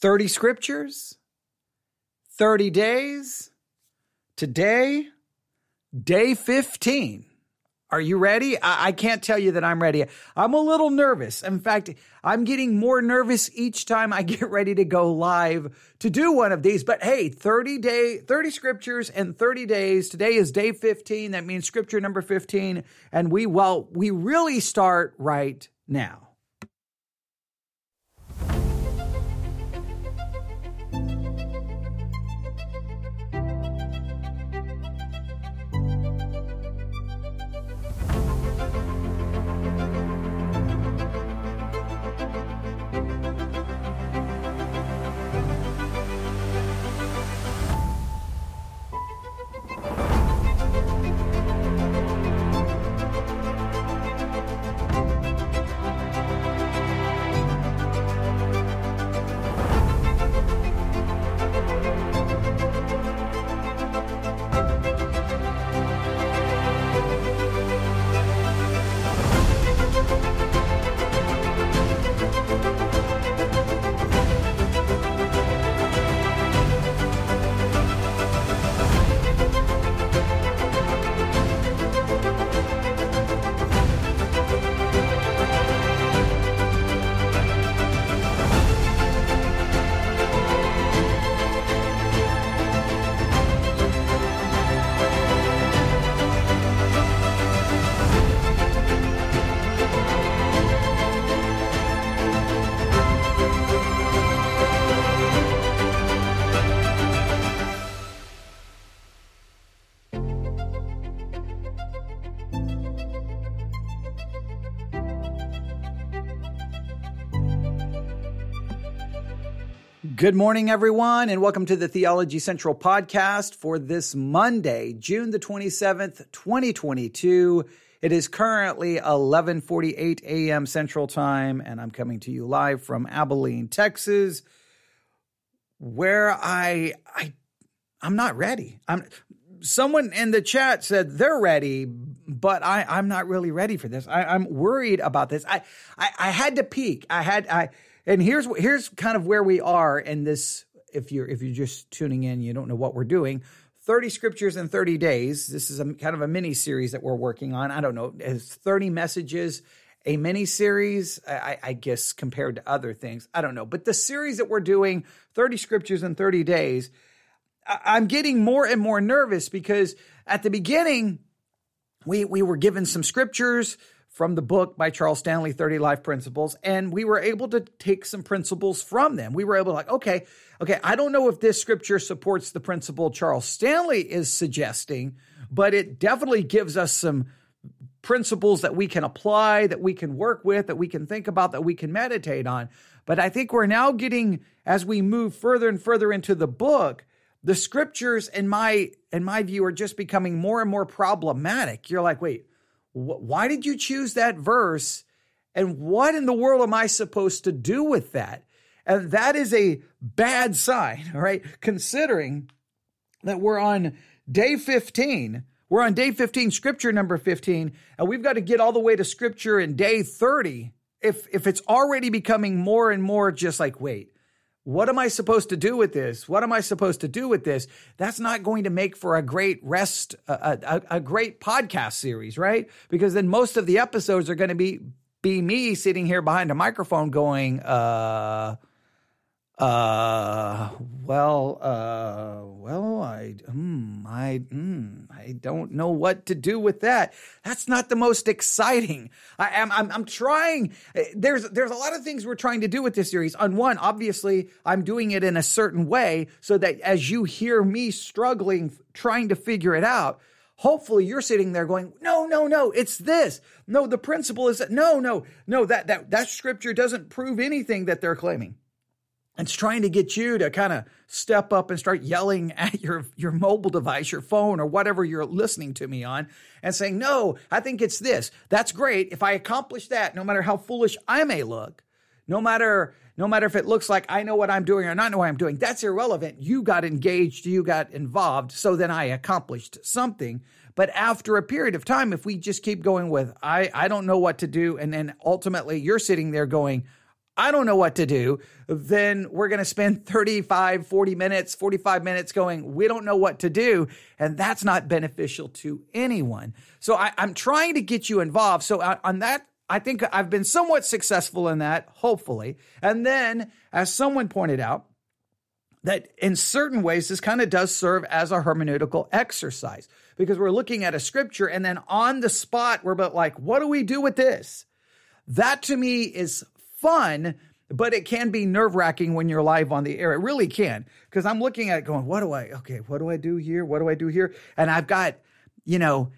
30 scriptures, 30 days. Today, day 15. Are you ready? I, I, can't tell you that I'm ready. I'm a little nervous. In fact, I'm getting more nervous each time I get ready to go live to do one of these. But hey, 30 day, 30 scriptures and 30 days. Today is day 15. That means scripture number 15. And we, well, we really start right now. Good morning, everyone, and welcome to the Theology Central podcast for this Monday, June the 27th, 2022. It is currently 11:48 a.m. Central Time, and I'm coming to you live from Abilene, Texas, where I I I'm not ready. I'm someone in the chat said they're ready, but I, I'm not really ready for this. I, I'm worried about this. I, I, I had to peek. I had I and here's here's kind of where we are in this. If you're if you're just tuning in, you don't know what we're doing. 30 scriptures in 30 days. This is a kind of a mini series that we're working on. I don't know, as 30 messages, a mini series, I, I, guess, compared to other things. I don't know. But the series that we're doing, 30 scriptures in 30 days, I, I'm getting more and more nervous because at the beginning, we, we were given some scriptures from the book by Charles Stanley, 30 Life Principles, and we were able to take some principles from them. We were able to like, okay, okay, I don't know if this scripture supports the principle Charles Stanley is suggesting, but it definitely gives us some principles that we can apply, that we can work with, that we can think about, that we can meditate on. But I think we're now getting, as we move further and further into the book, the scriptures in my in my view are just becoming more and more problematic. You're like, wait, why did you choose that verse? And what in the world am I supposed to do with that? And that is a bad sign, all right? Considering that we're on day 15, we're on day 15, scripture number 15, and we've got to get all the way to scripture in day 30. If if it's already becoming more and more just like, wait, what am I supposed to do with this? What am I supposed to do with this? That's not going to make for a great rest, a, a, a great podcast series, right? Because then most of the episodes are going to be be me sitting here behind a microphone going, uh, uh, well, uh, well, I, mm, I, mm, I don't know what to do with that. That's not the most exciting. I am, I'm, I'm trying. Eh, there's, there's a lot of things we're trying to do with this series. On one, obviously, I'm doing it in a certain way so that as you hear me struggling, trying to figure it out, hopefully you're sitting there going no no no it's this no the principle is that no no no that that that scripture doesn't prove anything that they're claiming it's trying to get you to kind of step up and start yelling at your, your mobile device, your phone, or whatever you're listening to me on, and saying, No, I think it's this. That's great. If I accomplish that, no matter how foolish I may look, no matter no matter if it looks like I know what I'm doing or not know what I'm doing, that's irrelevant. You got engaged, you got involved, so then I accomplished something. But after a period of time, if we just keep going with I, I don't know what to do, and then ultimately you're sitting there going, I don't know what to do, then we're going to spend 35, 40 minutes, 45 minutes going, we don't know what to do. And that's not beneficial to anyone. So I, am trying to get you involved. So on that, I think I've been somewhat successful in that, hopefully. And then, as someone pointed out, that in certain ways, this kind of does serve as a hermeneutical exercise because we're looking at a scripture and then on the spot, we're about like, what do we do with this? That to me is fun, but it can be nerve wracking when you're live on the air. It really can. Because I'm looking at going, what do I, okay, what do I do here? What do I do here? And I've got, you know,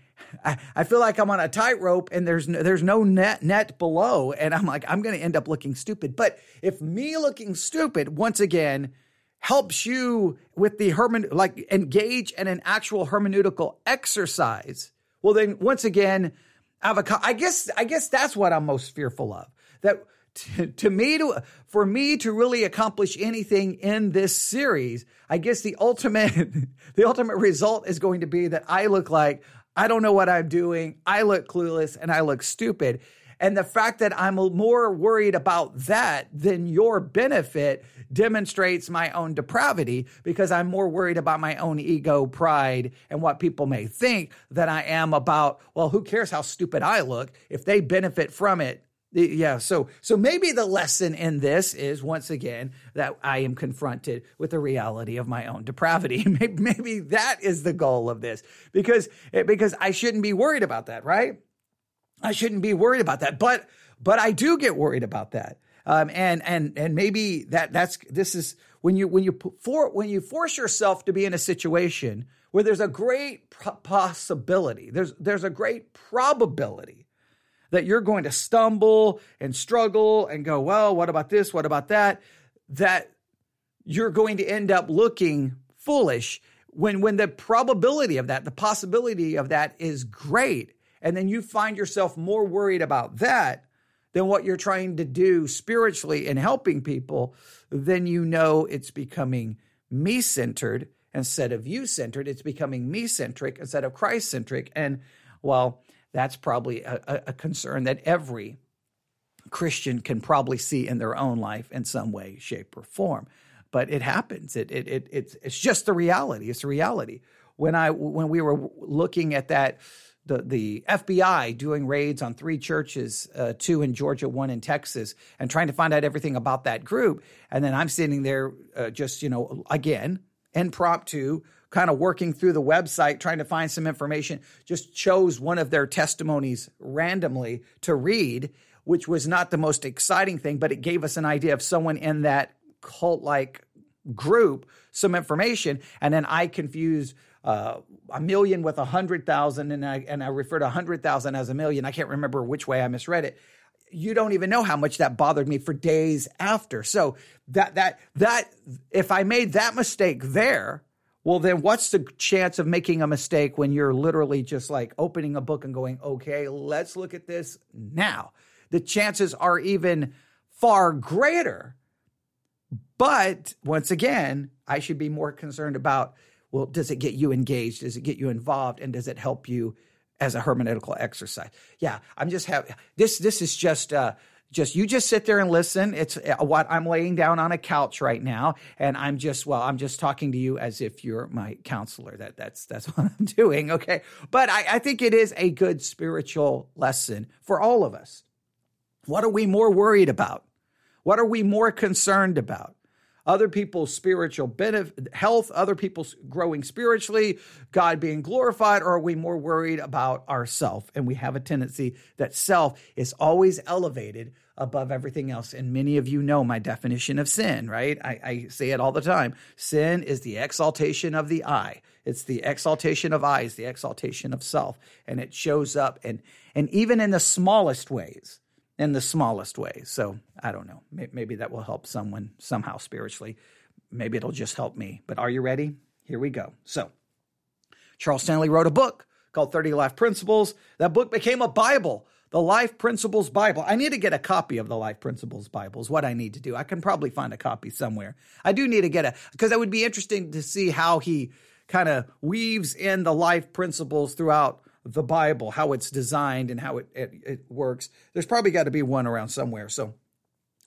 I, I feel like I'm on a tightrope and there's no, there's no net net below. And I'm like, I'm going to end up looking stupid. But if me looking stupid, once again, helps you with the hermen like engage in an actual hermeneutical exercise, well then once again, avocado. I guess I guess that's what I'm most fearful of. That to, to me to for me to really accomplish anything in this series, I guess the ultimate the ultimate result is going to be that I look like I don't know what I'm doing. I look clueless and I look stupid. And the fact that I'm more worried about that than your benefit demonstrates my own depravity because I'm more worried about my own ego, pride, and what people may think than I am about, well, who cares how stupid I look? If they benefit from it, yeah, so so maybe the lesson in this is once again that I am confronted with the reality of my own depravity. Maybe, maybe that is the goal of this because because I shouldn't be worried about that, right? I shouldn't be worried about that, but but I do get worried about that. Um, and and and maybe that that's this is when you when you for when you force yourself to be in a situation where there's a great possibility, there's there's a great probability that you're going to stumble and struggle and go, well, what about this? What about that? That you're going to end up looking foolish when when the probability of that, the possibility of that is great. And then you find yourself more worried about that than what you're trying to do spiritually in helping people, then you know it's becoming me centered instead of you centered. It's becoming me centric instead of Christ centric. And well, that's probably a, a concern that every Christian can probably see in their own life in some way, shape, or form. But it happens. It, it, it, it's, it's just the reality. It's the reality. When I when we were looking at that, the the FBI doing raids on three churches, uh, two in Georgia, one in Texas, and trying to find out everything about that group, and then I'm sitting there, uh, just you know, again impromptu kind of working through the website trying to find some information, just chose one of their testimonies randomly to read, which was not the most exciting thing, but it gave us an idea of someone in that cult like group some information. And then I confused uh, a million with a hundred thousand, and I and I referred to a hundred thousand as a million. I can't remember which way I misread it. You don't even know how much that bothered me for days after. So that that that if I made that mistake there, well, then what's the chance of making a mistake when you're literally just like opening a book and going, okay, let's look at this now? The chances are even far greater. But once again, I should be more concerned about well, does it get you engaged? Does it get you involved? And does it help you as a hermeneutical exercise? Yeah, I'm just having this. This is just uh, just you just sit there and listen. It's uh, what i'm laying down on a couch right now and i'm just well i'm just talking to you as if you're my counselor. That that's that's what i'm doing okay? But I, I think it is a good spiritual lesson for all of us. What are we more worried about? What are we more concerned about other people's spiritual benefit, health, other people's growing spiritually, God being glorified, or are we more worried about ourself? And we have a tendency that self is always elevated above everything else. And many of you know my definition of sin, right? I, I say it all the time. Sin is the exaltation of the I. It's the exaltation of I, the exaltation of self. And it shows up and and even in the smallest ways in the smallest way. So I don't know. Maybe that will help someone somehow spiritually. Maybe it'll just help me. But are you ready? Here we go. So Charles Stanley wrote a book called 30 Life Principles. That book became a Bible, the Life Principles Bible. I need to get a copy of the Life Principles Bible, is what I need to do. I can probably find a copy somewhere. I do need to get a, because it would be interesting to see how he kind of weaves in the life principles throughout the Bible, how it's designed and how it, it, it works. There's probably got to be one around somewhere. So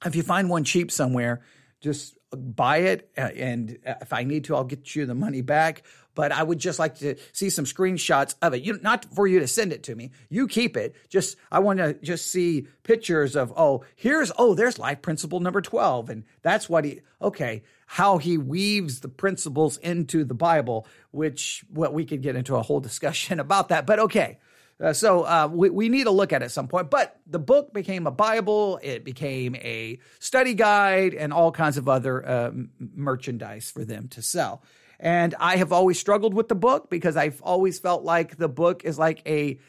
if you find one cheap somewhere, just buy it. uh, And if I need to, I'll get you the money back. But I would just like to see some screenshots of it. You not for you to send it to me. You keep it. Just I want to just see pictures of oh here's oh there's life principle number twelve, and that's what he okay how he weaves the principles into the Bible, which what we could get into a whole discussion about that. But okay. Uh, so uh, we, we need to look at it at some point. But the book became a Bible, it became a study guide, and all kinds of other uh, merchandise for them to sell. And I have always struggled with the book because I've always felt like the book is like a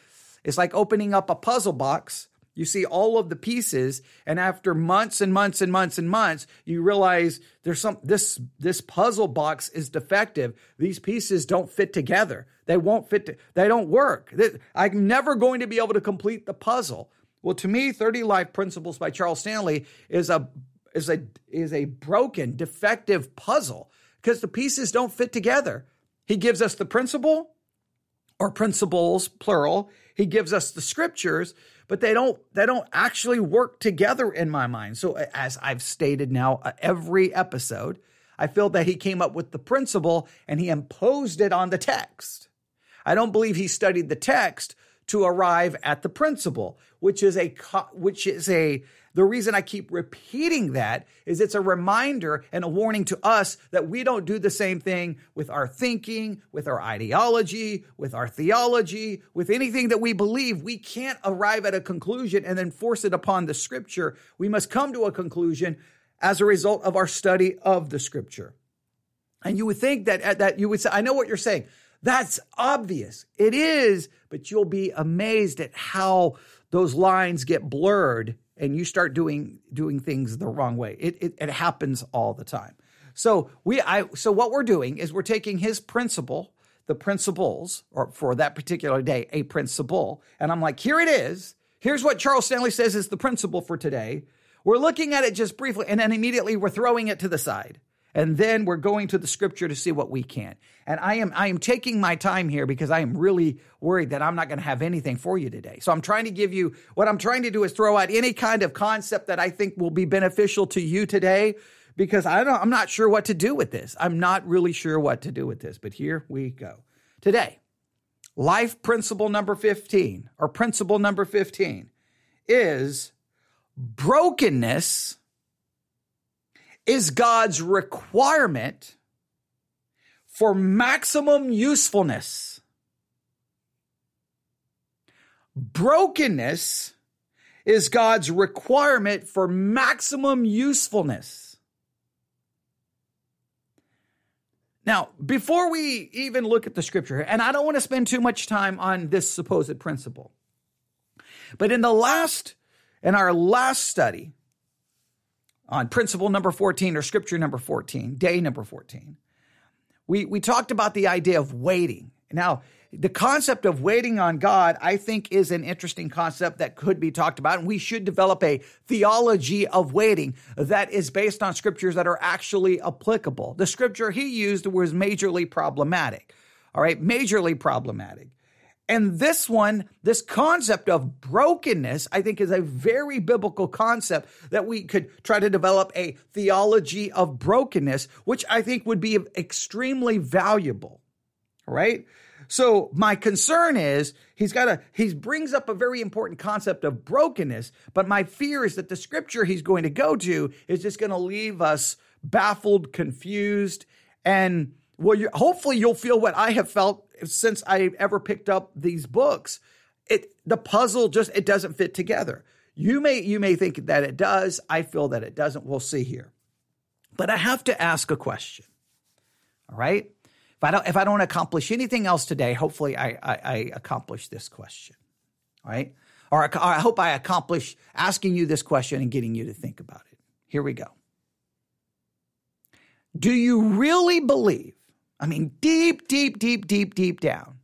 it's like opening up a puzzle box. You see all of the pieces, and after months and months and months and months, you realize there's some this this puzzle box is defective. These pieces don't fit together. They won't fit. To, they don't work. I'm never going to be able to complete the puzzle. Well, to me, 30 Life Principles by Charles Stanley is a is a is a broken, defective puzzle because the pieces don't fit together. He gives us the principle or principles plural. He gives us the scriptures, but they don't they don't actually work together in my mind. So as I've stated now uh, every episode, I feel that he came up with the principle and he imposed it on the text. I don't believe he studied the text to arrive at the principle, which is a which is a the reason I keep repeating that is it's a reminder and a warning to us that we don't do the same thing with our thinking, with our ideology, with our theology, with anything that we believe. We can't arrive at a conclusion and then force it upon the scripture. We must come to a conclusion as a result of our study of the scripture. And you would think that uh, that you would say, I know what you're saying. That's obvious. It is, but you'll be amazed at how those lines get blurred and you start doing doing things the wrong way. It, it, it happens all the time. So we I so what we're doing is we're taking his principle, the principles, or for that particular day, a principle, and I'm like, here it is. Here's what Charles Stanley says is the principle for today. We're looking at it just briefly, and then immediately we're throwing it to the side and then we're going to the scripture to see what we can. And I am I am taking my time here because I am really worried that I'm not going to have anything for you today. So I'm trying to give you what I'm trying to do is throw out any kind of concept that I think will be beneficial to you today because I don't I'm not sure what to do with this. I'm not really sure what to do with this, but here we go. Today, life principle number 15 or principle number 15 is brokenness is God's requirement for maximum usefulness. Brokenness is God's requirement for maximum usefulness. Now, before we even look at the scripture, and I don't want to spend too much time on this supposed principle, but in the last, in our last study, on principle number 14 or scripture number 14, day number 14. We, we talked about the idea of waiting. Now, the concept of waiting on God, I think, is an interesting concept that could be talked about. And we should develop a theology of waiting that is based on scriptures that are actually applicable. The scripture he used was majorly problematic. All right, majorly problematic. And this one, this concept of brokenness, I think is a very biblical concept that we could try to develop a theology of brokenness, which I think would be extremely valuable. Right? So my concern is he's got a he brings up a very important concept of brokenness, but my fear is that the scripture he's going to go to is just going to leave us baffled, confused, and well, hopefully you'll feel what I have felt since I ever picked up these books. It the puzzle just it doesn't fit together. You may you may think that it does. I feel that it doesn't. We'll see here. But I have to ask a question. All right. If I don't if I don't accomplish anything else today, hopefully I I, I accomplish this question. All right. Or I hope I accomplish asking you this question and getting you to think about it. Here we go. Do you really believe I mean, deep, deep, deep, deep, deep down,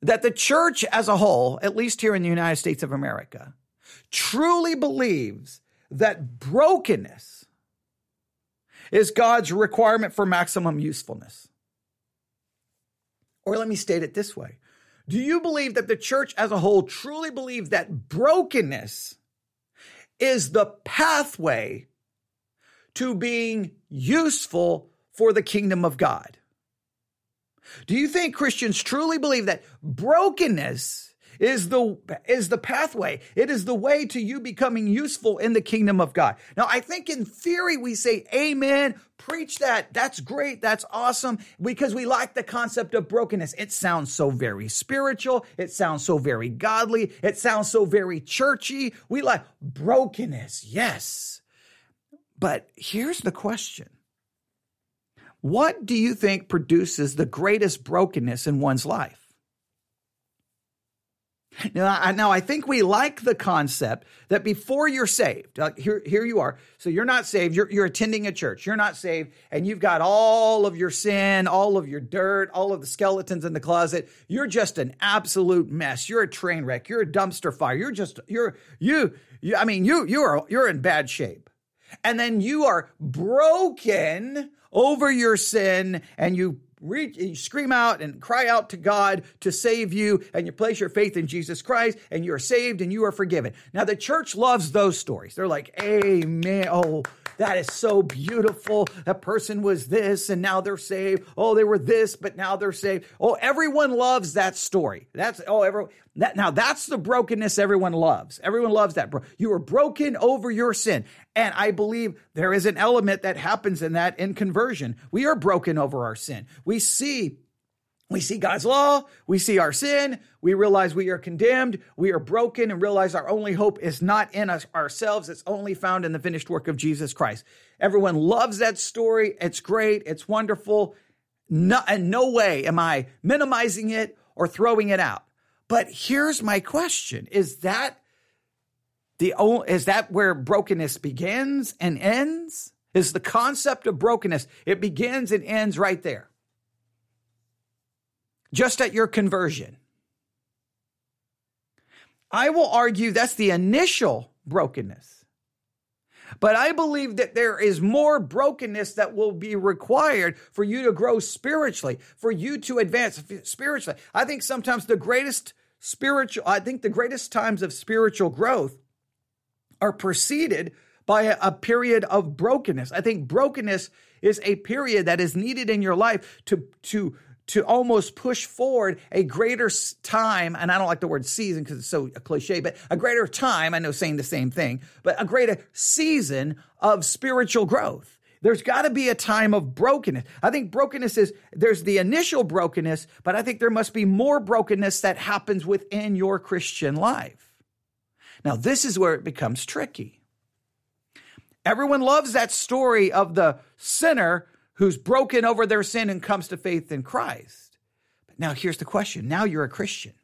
that the church as a whole, at least here in the United States of America, truly believes that brokenness is God's requirement for maximum usefulness. Or let me state it this way Do you believe that the church as a whole truly believes that brokenness is the pathway to being useful for the kingdom of God. Do you think Christians truly believe that brokenness is the is the pathway. It is the way to you becoming useful in the kingdom of God. Now, I think in theory we say amen, preach that. That's great. That's awesome because we like the concept of brokenness. It sounds so very spiritual. It sounds so very godly. It sounds so very churchy. We like brokenness. Yes. But here's the question. What do you think produces the greatest brokenness in one's life? Now I, now, I think we like the concept that before you're saved, uh, here, here you are. So you're not saved. You're, you're attending a church. You're not saved. And you've got all of your sin, all of your dirt, all of the skeletons in the closet. You're just an absolute mess. You're a train wreck. You're a dumpster fire. You're just, you're, you, you I mean, you, you are, you're in bad shape. And then you are broken over your sin and you reach, you scream out and cry out to God to save you, and you place your faith in Jesus Christ, and you are saved and you are forgiven. Now, the church loves those stories. They're like, Amen. Oh, that is so beautiful. That person was this and now they're saved. Oh, they were this, but now they're saved. Oh, everyone loves that story. That's, oh, everyone. That, now that's the brokenness everyone loves. Everyone loves that. You were broken over your sin. And I believe there is an element that happens in that in conversion. We are broken over our sin. We see we see God's law, we see our sin, we realize we are condemned, we are broken, and realize our only hope is not in us ourselves, it's only found in the finished work of Jesus Christ. Everyone loves that story. It's great, it's wonderful. No, no way am I minimizing it or throwing it out. But here's my question Is that the only, is that where brokenness begins and ends? Is the concept of brokenness, it begins and ends right there just at your conversion. I will argue that's the initial brokenness. But I believe that there is more brokenness that will be required for you to grow spiritually, for you to advance spiritually. I think sometimes the greatest spiritual, I think the greatest times of spiritual growth are preceded by a, period of brokenness. I think brokenness is a period that is needed in your life to, to to almost push forward a greater time, and I don't like the word season because it's so uh, cliche, but a greater time, I know saying the same thing, but a greater season of spiritual growth. There's got to be a time of brokenness. I think brokenness is there's the initial brokenness, but I think there must be more brokenness that happens within your Christian life. Now, this is where it becomes tricky. Everyone loves that story of the sinner who's broken over their sin and comes to faith in Christ. But now here's the question. Now you're a Christian.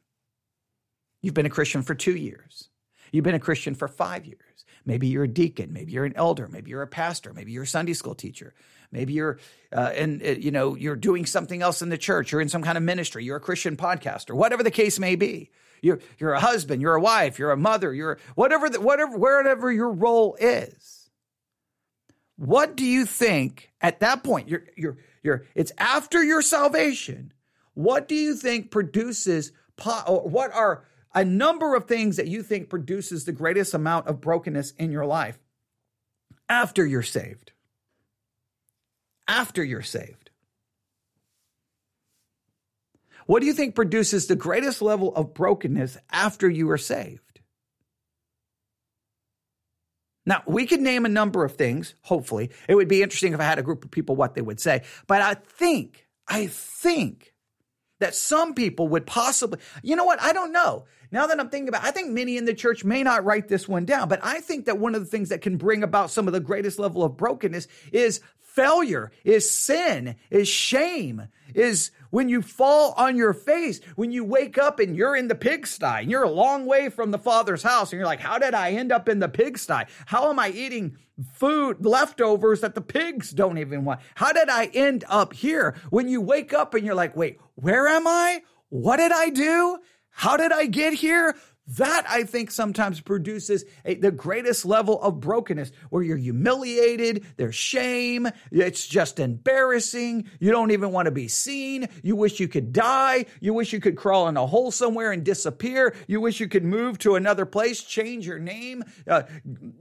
You've been a Christian for two years. You've been a Christian for five years. Maybe you're a deacon. Maybe you're an elder. Maybe you're a pastor. Maybe you're a Sunday school teacher. Maybe you're, uh, and uh, you know, you're doing something else in the church. You're in some kind of ministry. You're a Christian podcaster. Whatever the case may be. You're you're a husband. You're a wife. You're a mother. You're whatever the, whatever wherever your role is. What do you think at that point? You're, you're, you're, it's after your salvation. What do you think produces, what are a number of things that you think produces the greatest amount of brokenness in your life after you're saved? After you're saved. What do you think produces the greatest level of brokenness after you are saved? Now, we could name a number of things, hopefully. It would be interesting if I had a group of people what they would say. But I think, I think that some people would possibly, you know what? I don't know. Now that I'm thinking about, I think many in the church may not write this one down, but I think that one of the things that can bring about some of the greatest level of brokenness is failure, is sin, is shame, is when you fall on your face, when you wake up and you're in the pigsty and you're a long way from the Father's house and you're like, how did I end up in the pigsty? How am I eating food leftovers that the pigs don't even want? How did I end up here? When you wake up and you're like, wait, where am I? What did I do? How did I get here? That I think sometimes produces a, the greatest level of brokenness where you're humiliated, there's shame, it's just embarrassing. You don't even want to be seen. You wish you could die. You wish you could crawl in a hole somewhere and disappear. You wish you could move to another place, change your name, uh,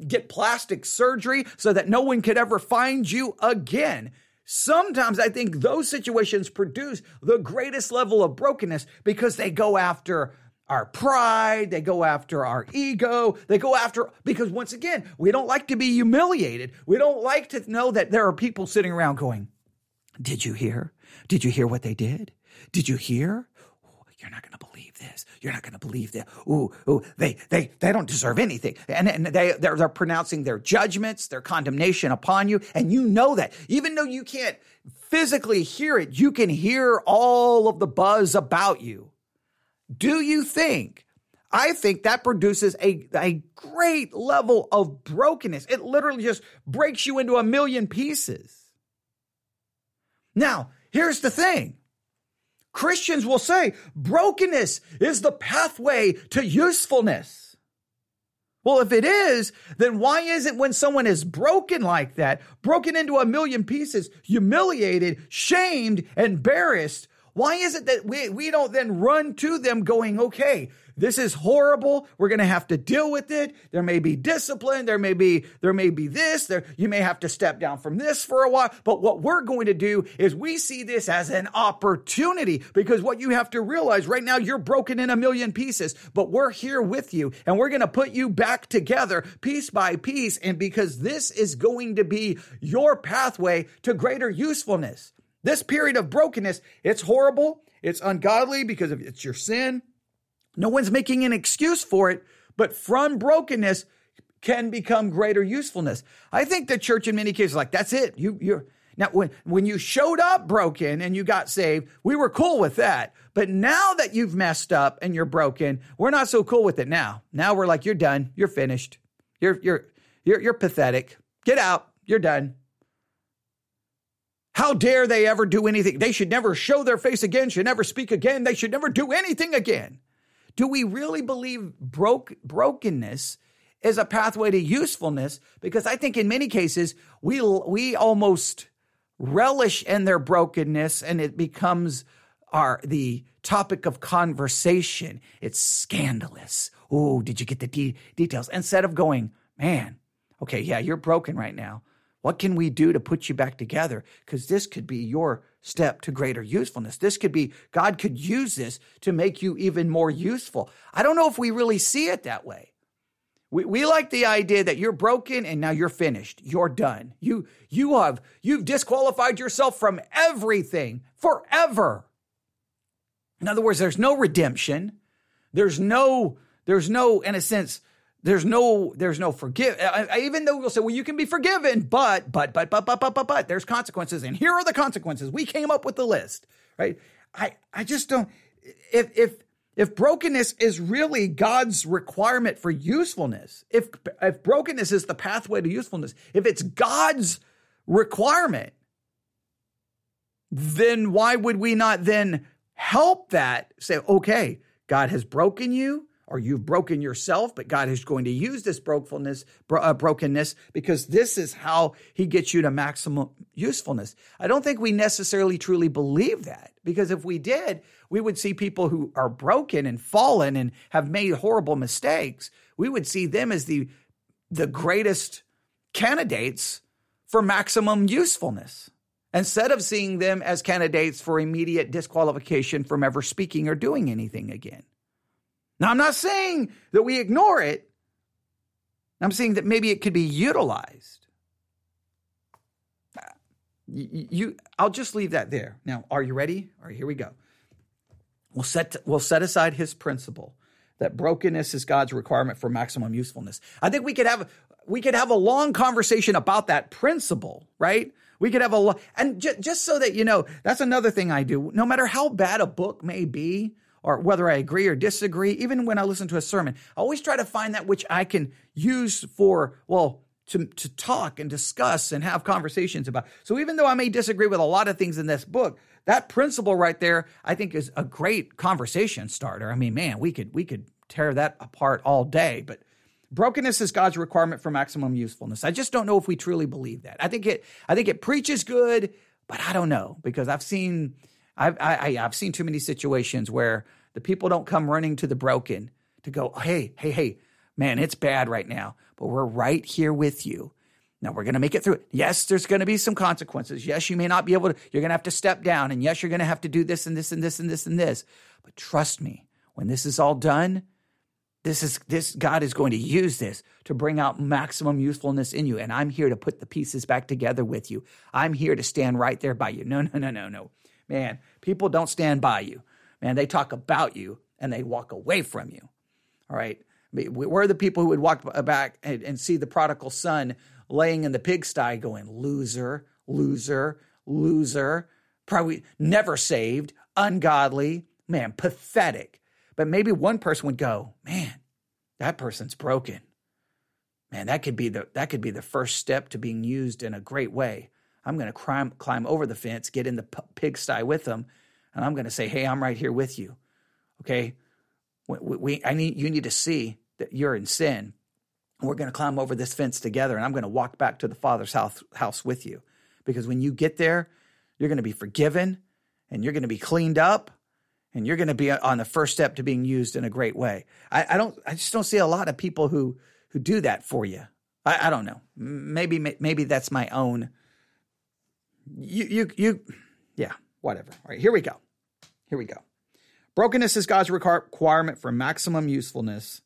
get plastic surgery so that no one could ever find you again. Sometimes I think those situations produce the greatest level of brokenness because they go after our pride, they go after our ego, they go after, because once again, we don't like to be humiliated. We don't like to know that there are people sitting around going, Did you hear? Did you hear what they did? Did you hear? you're not going to believe this. You're not going to believe that. Ooh, ooh, they, they, they don't deserve anything. And, and they, they're, they're pronouncing their judgments, their condemnation upon you. And you know that. Even though you can't physically hear it, you can hear all of the buzz about you. Do you think? I think that produces a, a great level of brokenness. It literally just breaks you into a million pieces. Now, here's the thing. Christians will say brokenness is the pathway to usefulness. Well, if it is, then why is it when someone is broken like that, broken into a million pieces, humiliated, shamed, embarrassed, why is it that we, we don't then run to them going, okay, this is horrible. We're going to have to deal with it. There may be discipline. There may be, there may be this. There, you may have to step down from this for a while. But what we're going to do is we see this as an opportunity because what you have to realize right now, you're broken in a million pieces, but we're here with you and we're going to put you back together piece by piece. And because this is going to be your pathway to greater usefulness. This period of brokenness, it's horrible. It's ungodly because it's your sin. No one's making an excuse for it, but from brokenness can become greater usefulness. I think the church in many cases like that's it. You you're now when when you showed up broken and you got saved, we were cool with that. But now that you've messed up and you're broken, we're not so cool with it now. Now we're like you're done. You're finished. You're you're you're you're pathetic. Get out. You're done. How dare they ever do anything? They should never show their face again, should never speak again. They should never do anything again. Do we really believe broke, brokenness is a pathway to usefulness? Because I think in many cases, we, we almost relish in their brokenness and it becomes our, the topic of conversation. It's scandalous. Oh, did you get the de- details? Instead of going, man, okay, yeah, you're broken right now. What can we do to put you back together? Because this could be your step to greater usefulness. This could be, God could use this to make you even more useful. I don't know if we really see it that way. We, we like the idea that you're broken and now you're finished. You're done. You, you have, you've disqualified yourself from everything forever. In other words, there's no redemption. There's no, there's no, in a sense, there's no, there's no forgive. I, I, even though we'll say, well, you can be forgiven, but, but, but, but, but, but, but, but, there's consequences, and here are the consequences. We came up with the list, right? I, I just don't. If, if, if brokenness is really God's requirement for usefulness, if, if brokenness is the pathway to usefulness, if it's God's requirement, then why would we not then help that? Say, okay, God has broken you or you've broken yourself, but God is going to use this brokenness, uh, brokenness because this is how He gets you to maximum usefulness. I don't think we necessarily truly believe that because if we did, we would see people who are broken and fallen and have made horrible mistakes. We would see them as the the greatest candidates for maximum usefulness instead of seeing them as candidates for immediate disqualification from ever speaking or doing anything again. Now, I'm not saying that we ignore it. I'm saying that maybe it could be utilized. You, you, I'll just leave that there. Now, are you ready? All right, here we go. We'll set, we'll set aside his principle that brokenness is God's requirement for maximum usefulness. I think we could have we could have a long conversation about that principle, right? We could have a and j- just so that you know, that's another thing I do. No matter how bad a book may be, or whether I agree or disagree, even when I listen to a sermon, I always try to find that which I can use for, well, to, to talk and discuss and have conversations about. So even though I may disagree with a lot of things in this book, that principle right there, I think is a great conversation starter. I mean, man, we could we could tear that apart all day. But brokenness is God's requirement for maximum usefulness. I just don't know if we truly believe that. I think it. I think it preaches good, but I don't know because I've seen. I've I, I've seen too many situations where the people don't come running to the broken to go, hey, hey, hey, man, it's bad right now, but we're right here with you. Now we're going to make it through it. Yes, there's going to be some consequences. Yes, you may not be able to, you're going to have to step down. And yes, you're going to have to do this and this and this and this and this. But trust me, when this is all done, this is this God is going to use this to bring out maximum usefulness in you. And I'm here to put the pieces back together with you. I'm here to stand right there by you. No, no, no, no, no. Man, people don't stand by you. Man, they talk about you and they walk away from you. All right. We're the people who would walk back and see the prodigal son laying in the pigsty going, loser, loser, loser, probably never saved, ungodly, man, pathetic. But maybe one person would go, man, that person's broken. Man, that could be the that could be the first step to being used in a great way. I'm going to climb climb over the fence, get in the pigsty with them, and I'm going to say, "Hey, I'm right here with you." Okay, we, we, I need you need to see that you're in sin we're going to climb over this fence together and I'm going to walk back to the Father's house, house with you. Because when you get there, you're going to be forgiven and you're going to be cleaned up and you're going to be on the first step to being used in a great way. I, I don't, I just don't see a lot of people who, who do that for you. I, I don't know. Maybe, maybe that's my own. You, you, you, yeah, whatever. All right, here we go. Here we go. Brokenness is God's requirement for maximum usefulness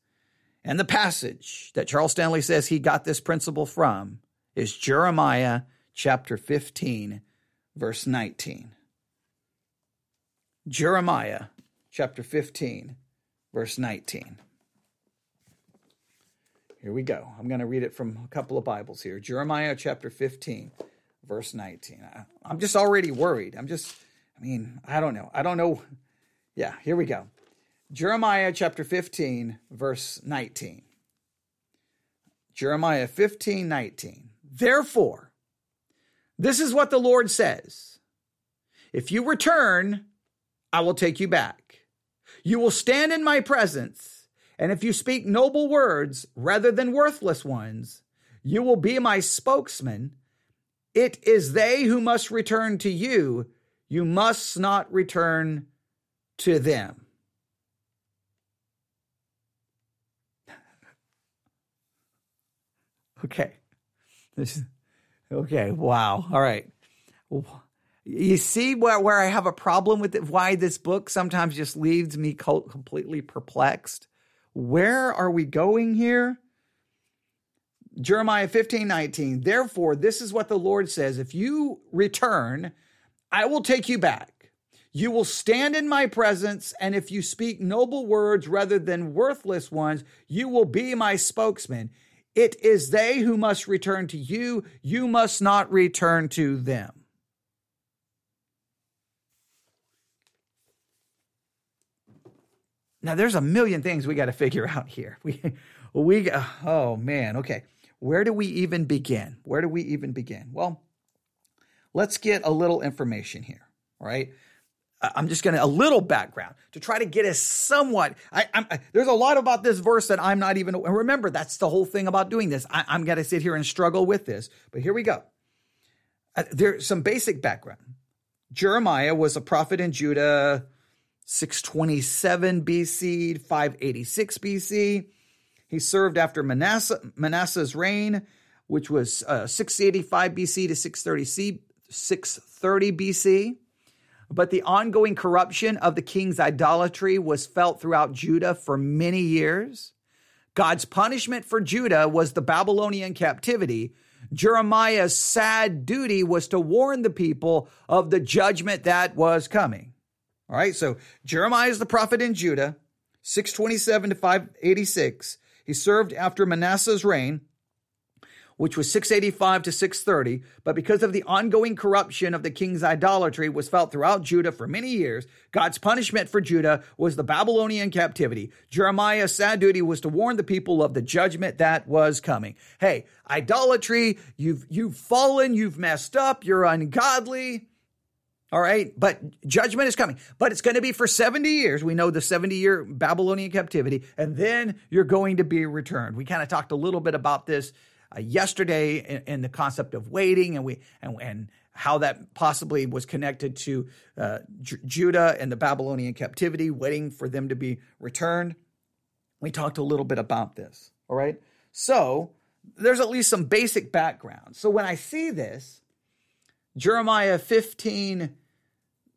and the passage that Charles Stanley says he got this principle from is Jeremiah chapter 15, verse 19. Jeremiah chapter 15, verse 19. Here we go. I'm going to read it from a couple of Bibles here. Jeremiah chapter 15, verse 19. I'm just already worried. I'm just, I mean, I don't know. I don't know. Yeah, here we go. Jeremiah chapter 15, verse 19. Jeremiah 15, 19. Therefore, this is what the Lord says If you return, I will take you back. You will stand in my presence, and if you speak noble words rather than worthless ones, you will be my spokesman. It is they who must return to you. You must not return to them. Okay. This, okay. Wow. All right. You see where, where I have a problem with it, why this book sometimes just leaves me completely perplexed. Where are we going here? Jeremiah 15, 19. Therefore, this is what the Lord says If you return, I will take you back. You will stand in my presence, and if you speak noble words rather than worthless ones, you will be my spokesman. It is they who must return to you. You must not return to them. Now, there's a million things we got to figure out here. We, we, oh man, okay. Where do we even begin? Where do we even begin? Well, let's get a little information here, right? I'm just going to a little background to try to get us somewhat. I, I, there's a lot about this verse that I'm not even. Remember, that's the whole thing about doing this. I, am going to sit here and struggle with this, but here we go. Uh, there's some basic background. Jeremiah was a prophet in Judah, 627 BC, 586 BC. He served after Manasseh, Manasseh's reign, which was uh, 685 BC to 630 630 BC. But the ongoing corruption of the king's idolatry was felt throughout Judah for many years. God's punishment for Judah was the Babylonian captivity. Jeremiah's sad duty was to warn the people of the judgment that was coming. All right, so Jeremiah is the prophet in Judah, 627 to 586. He served after Manasseh's reign which was 685 to 630, but because of the ongoing corruption of the king's idolatry was felt throughout Judah for many years, God's punishment for Judah was the Babylonian captivity. Jeremiah's sad duty was to warn the people of the judgment that was coming. Hey, idolatry, you've you've fallen, you've messed up, you're ungodly. All right. But judgment is coming. But it's going to be for 70 years. We know the 70 year Babylonian captivity. And then you're going to be returned. We kind of talked a little bit about this uh, yesterday in, in, the concept of waiting and we and, and how that possibly was connected to uh, J- Judah and the Babylonian captivity, waiting for them to be returned. We talked a little bit about this. All right. So there's at least some basic background. So when I see this, Jeremiah 15,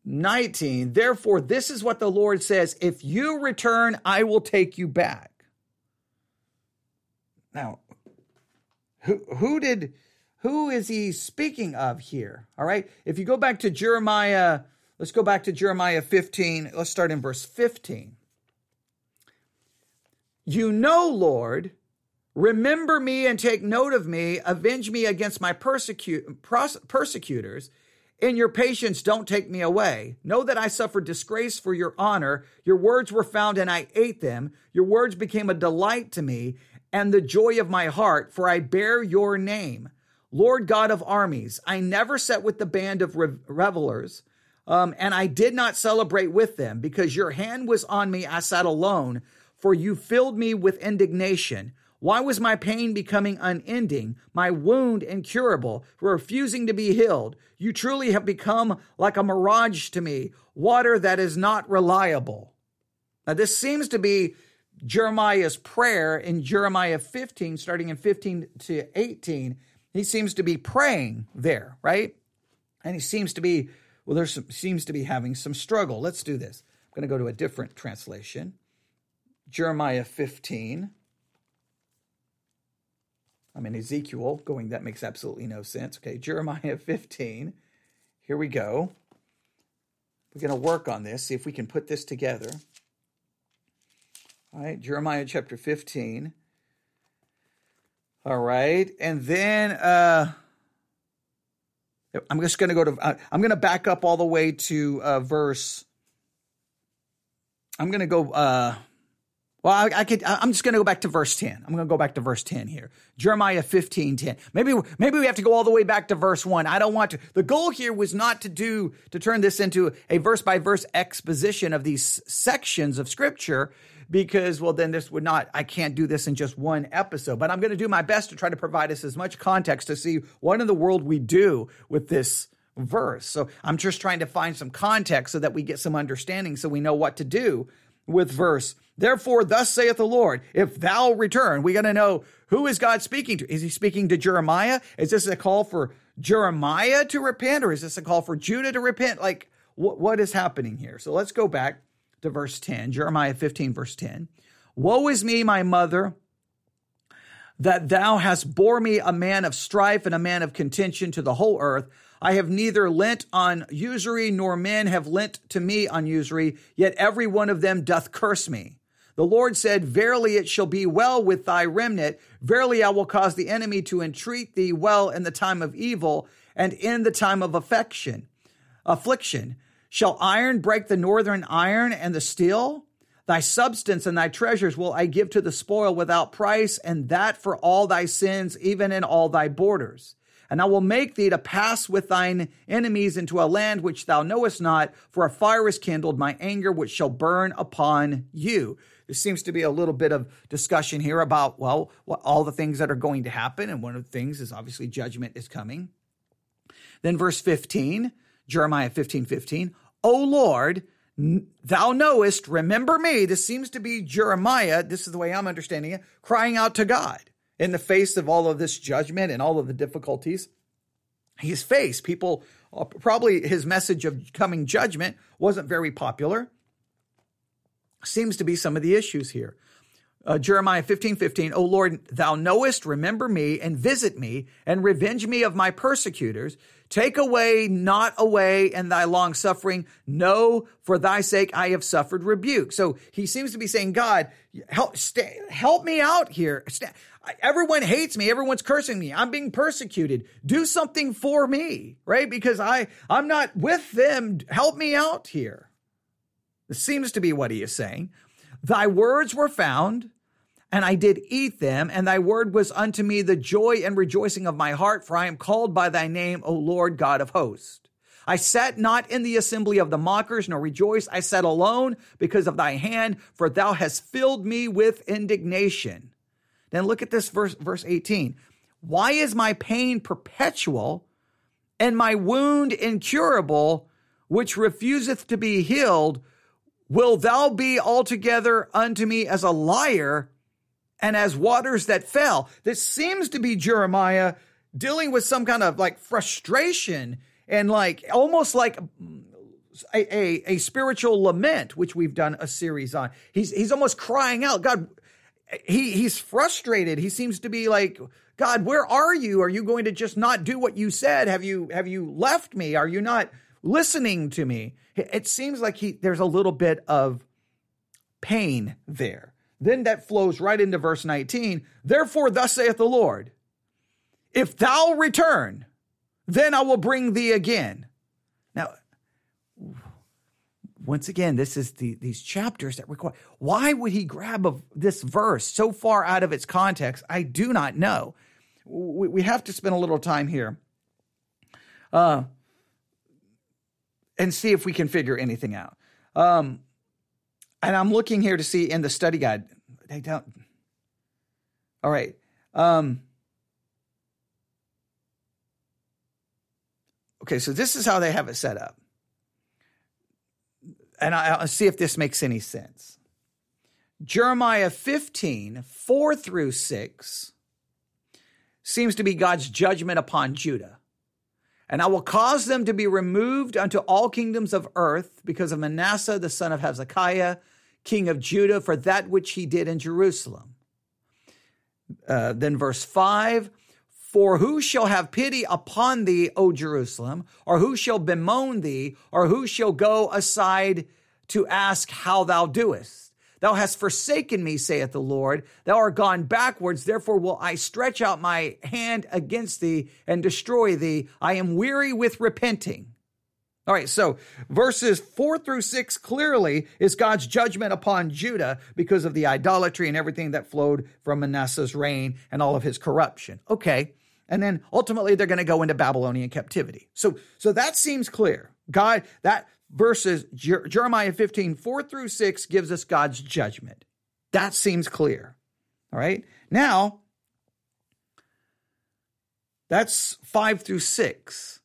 19, therefore, this is what the Lord says if you return, I will take you back. Now, who, who did who is he speaking of here? All right. If you go back to Jeremiah, let's go back to Jeremiah 15. Let's start in verse 15. You know, Lord, remember me and take note of me, avenge me against my persecute, persecutors. In your patience, don't take me away. Know that I suffered disgrace for your honor. Your words were found and I ate them. Your words became a delight to me and the joy of my heart, for I bear your name. Lord God of armies, I never sat with the band of revelers, um, and I did not celebrate with them, because your hand was on me. I sat alone, for you filled me with indignation. Why was my pain becoming unending, my wound incurable, refusing to be healed? You truly have become like a mirage to me, water that is not reliable. Now, this seems to be Jeremiah's prayer in Jeremiah 15, starting in 15 to 18 he seems to be praying there, right? And he seems to be, well, there seems to be having some struggle. Let's do this. I'm going to go to a different translation Jeremiah 15. I'm in Ezekiel, going, that makes absolutely no sense. Okay, Jeremiah 15. Here we go. We're going to work on this, see if we can put this together. All right, Jeremiah chapter 15. All right. And then uh, I'm just going to go to, uh, I'm going to back up all the way to uh, verse. I'm going to go, uh, well, I, I, could, I'm just going to go back to verse 10. I'm going to go back to verse 10 here. Jeremiah 15, 10. Maybe, maybe we have to go all the way back to verse 1. I don't want to. The goal here was not to do, to turn this into a verse by verse exposition of these sections of scripture because, well, then this would not, I can't do this in just one episode. But I'm going to do my best to try to provide us as much context to see what in the world we do with this verse. So I'm just trying to find some context so that we get some understanding so we know what to do with verse. Therefore, thus saith the Lord, if thou return, we got to know who is God speaking to? Is he speaking to Jeremiah? Is this a call for Jeremiah to repent or is this a call for Judah to repent? Like, what, what is happening here? So let's go back to verse 10, Jeremiah 15, verse 10. Woe is me, my mother, that thou hast bore me a man of strife and a man of contention to the whole earth. I have neither lent on usury, nor men have lent to me on usury, yet every one of them doth curse me. The Lord said, Verily it shall be well with thy remnant. Verily I will cause the enemy to entreat thee well in the time of evil and in the time of affection, affliction. Shall iron break the northern iron and the steel? Thy substance and thy treasures will I give to the spoil without price, and that for all thy sins, even in all thy borders. And I will make thee to pass with thine enemies into a land which thou knowest not, for a fire is kindled, my anger which shall burn upon you. There seems to be a little bit of discussion here about, well, what, all the things that are going to happen. And one of the things is obviously judgment is coming. Then verse 15, Jeremiah 15, 15. O Lord, thou knowest, remember me. This seems to be Jeremiah, this is the way I'm understanding it, crying out to God in the face of all of this judgment and all of the difficulties he's faced. People, uh, probably his message of coming judgment wasn't very popular. Seems to be some of the issues here. Uh, Jeremiah 15, 15, O Lord, thou knowest, remember me and visit me and revenge me of my persecutors. Take away, not away, and thy long suffering. No, for thy sake I have suffered rebuke. So he seems to be saying, God, help, stay, help me out here. Everyone hates me. Everyone's cursing me. I'm being persecuted. Do something for me, right? Because I, I'm not with them. Help me out here. This seems to be what he is saying. Thy words were found, and I did eat them, and thy word was unto me the joy and rejoicing of my heart, for I am called by thy name, O Lord God of hosts. I sat not in the assembly of the mockers, nor rejoiced. I sat alone because of thy hand, for thou hast filled me with indignation. Then look at this verse, verse 18. Why is my pain perpetual and my wound incurable, which refuseth to be healed? Will thou be altogether unto me as a liar and as waters that fell? This seems to be Jeremiah dealing with some kind of like frustration and like almost like a, a, a, spiritual lament, which we've done a series on. He's he's almost crying out, God. He he's frustrated. He seems to be like, God, where are you? Are you going to just not do what you said? Have you have you left me? Are you not listening to me? It seems like he there's a little bit of pain there. Then that flows right into verse 19. Therefore, thus saith the Lord, if thou return, then I will bring thee again. Once again, this is the, these chapters that require. Why would he grab a, this verse so far out of its context? I do not know. We, we have to spend a little time here uh, and see if we can figure anything out. Um, and I'm looking here to see in the study guide. They don't. All right. Um, Okay, so this is how they have it set up. And I, will see if this makes any sense. Jeremiah 15, 4 through 6, seems to be God's judgment upon Judah. And I will cause them to be removed unto all kingdoms of earth because of Manasseh, the son of Hezekiah, king of Judah, for that which he did in Jerusalem. Uh, then verse 5 for who shall have pity upon thee, O Jerusalem? Or who shall bemoan thee? Or who shall go aside to ask how thou doest? Thou hast forsaken me, saith the Lord. Thou art gone backwards. Therefore will I stretch out my hand against thee and destroy thee. I am weary with repenting. All right, so verses four through six clearly is God's judgment upon Judah because of the idolatry and everything that flowed from Manasseh's reign and all of his corruption. Okay, and then ultimately they're going to go into Babylonian captivity. So, so that seems clear. God, that verses Jeremiah 15, 4 through 6 gives us God's judgment. That seems clear. All right. Now, that's 5 through 6.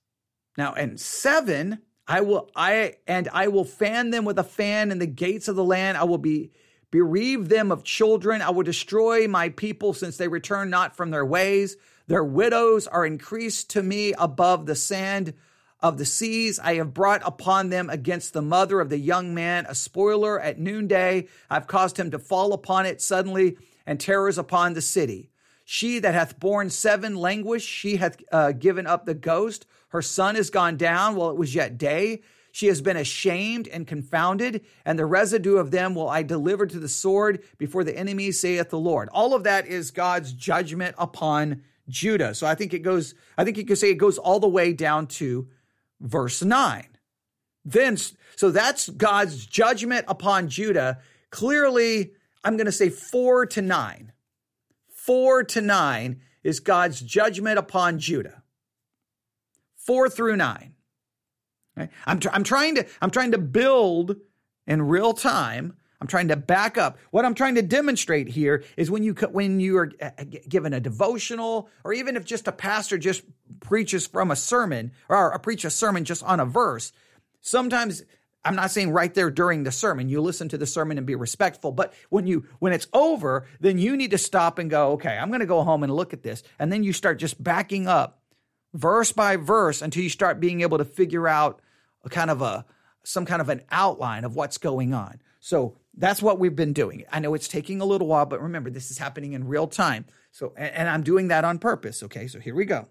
Now, and 7, I will I and I will fan them with a fan in the gates of the land. I will be bereave them of children. I will destroy my people since they return not from their ways. Their widows are increased to me above the sand of the seas. I have brought upon them against the mother of the young man a spoiler at noonday. I've caused him to fall upon it suddenly, and terrors upon the city. She that hath borne seven languish, she hath uh, given up the ghost. Her son is gone down while it was yet day. She has been ashamed and confounded, and the residue of them will I deliver to the sword before the enemy, saith the Lord. All of that is God's judgment upon Judah. So I think it goes, I think you could say it goes all the way down to verse 9. Then, so that's God's judgment upon Judah. Clearly, I'm going to say four to nine. Four to nine is God's judgment upon Judah. Four through nine. I'm, tr- I'm trying to I'm trying to build in real time I'm trying to back up. What I'm trying to demonstrate here is when you when you are uh, given a devotional, or even if just a pastor just preaches from a sermon, or a preach a sermon just on a verse. Sometimes I'm not saying right there during the sermon. You listen to the sermon and be respectful, but when you when it's over, then you need to stop and go. Okay, I'm going to go home and look at this, and then you start just backing up verse by verse until you start being able to figure out a kind of a some kind of an outline of what's going on. So that's what we've been doing. I know it's taking a little while, but remember, this is happening in real time. So, and, and I'm doing that on purpose. Okay. So here we go.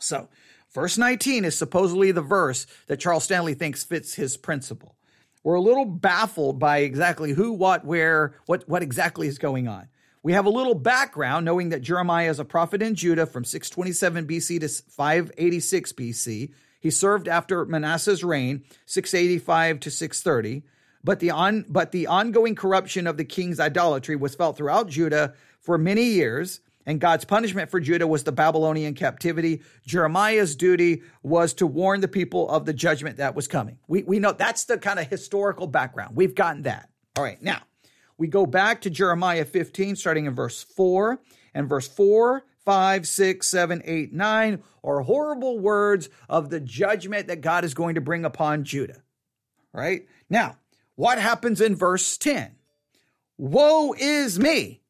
So, verse 19 is supposedly the verse that Charles Stanley thinks fits his principle. We're a little baffled by exactly who, what, where, what, what exactly is going on. We have a little background knowing that Jeremiah is a prophet in Judah from 627 BC to 586 BC. He served after Manasseh's reign, 685 to 630. But the on but the ongoing corruption of the king's idolatry was felt throughout Judah for many years, and God's punishment for Judah was the Babylonian captivity. Jeremiah's duty was to warn the people of the judgment that was coming. We, we know that's the kind of historical background. We've gotten that. All right, now we go back to Jeremiah 15, starting in verse 4. And verse 4, 5, 6, 7, 8, 9 are horrible words of the judgment that God is going to bring upon Judah. All right, now what happens in verse 10? Woe is me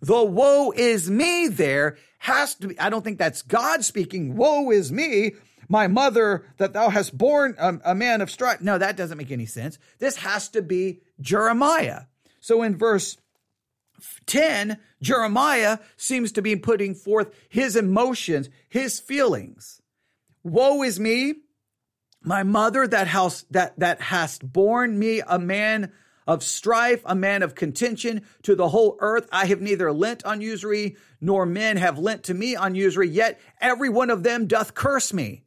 the woe is me there has to be, I don't think that's God speaking. Woe is me, my mother, that thou hast born a, a man of strife. No, that doesn't make any sense. This has to be Jeremiah. So in verse 10, Jeremiah seems to be putting forth his emotions, his feelings. Woe is me, my mother that house that that hast borne me a man of strife, a man of contention to the whole earth. I have neither lent on usury, nor men have lent to me on usury, yet every one of them doth curse me.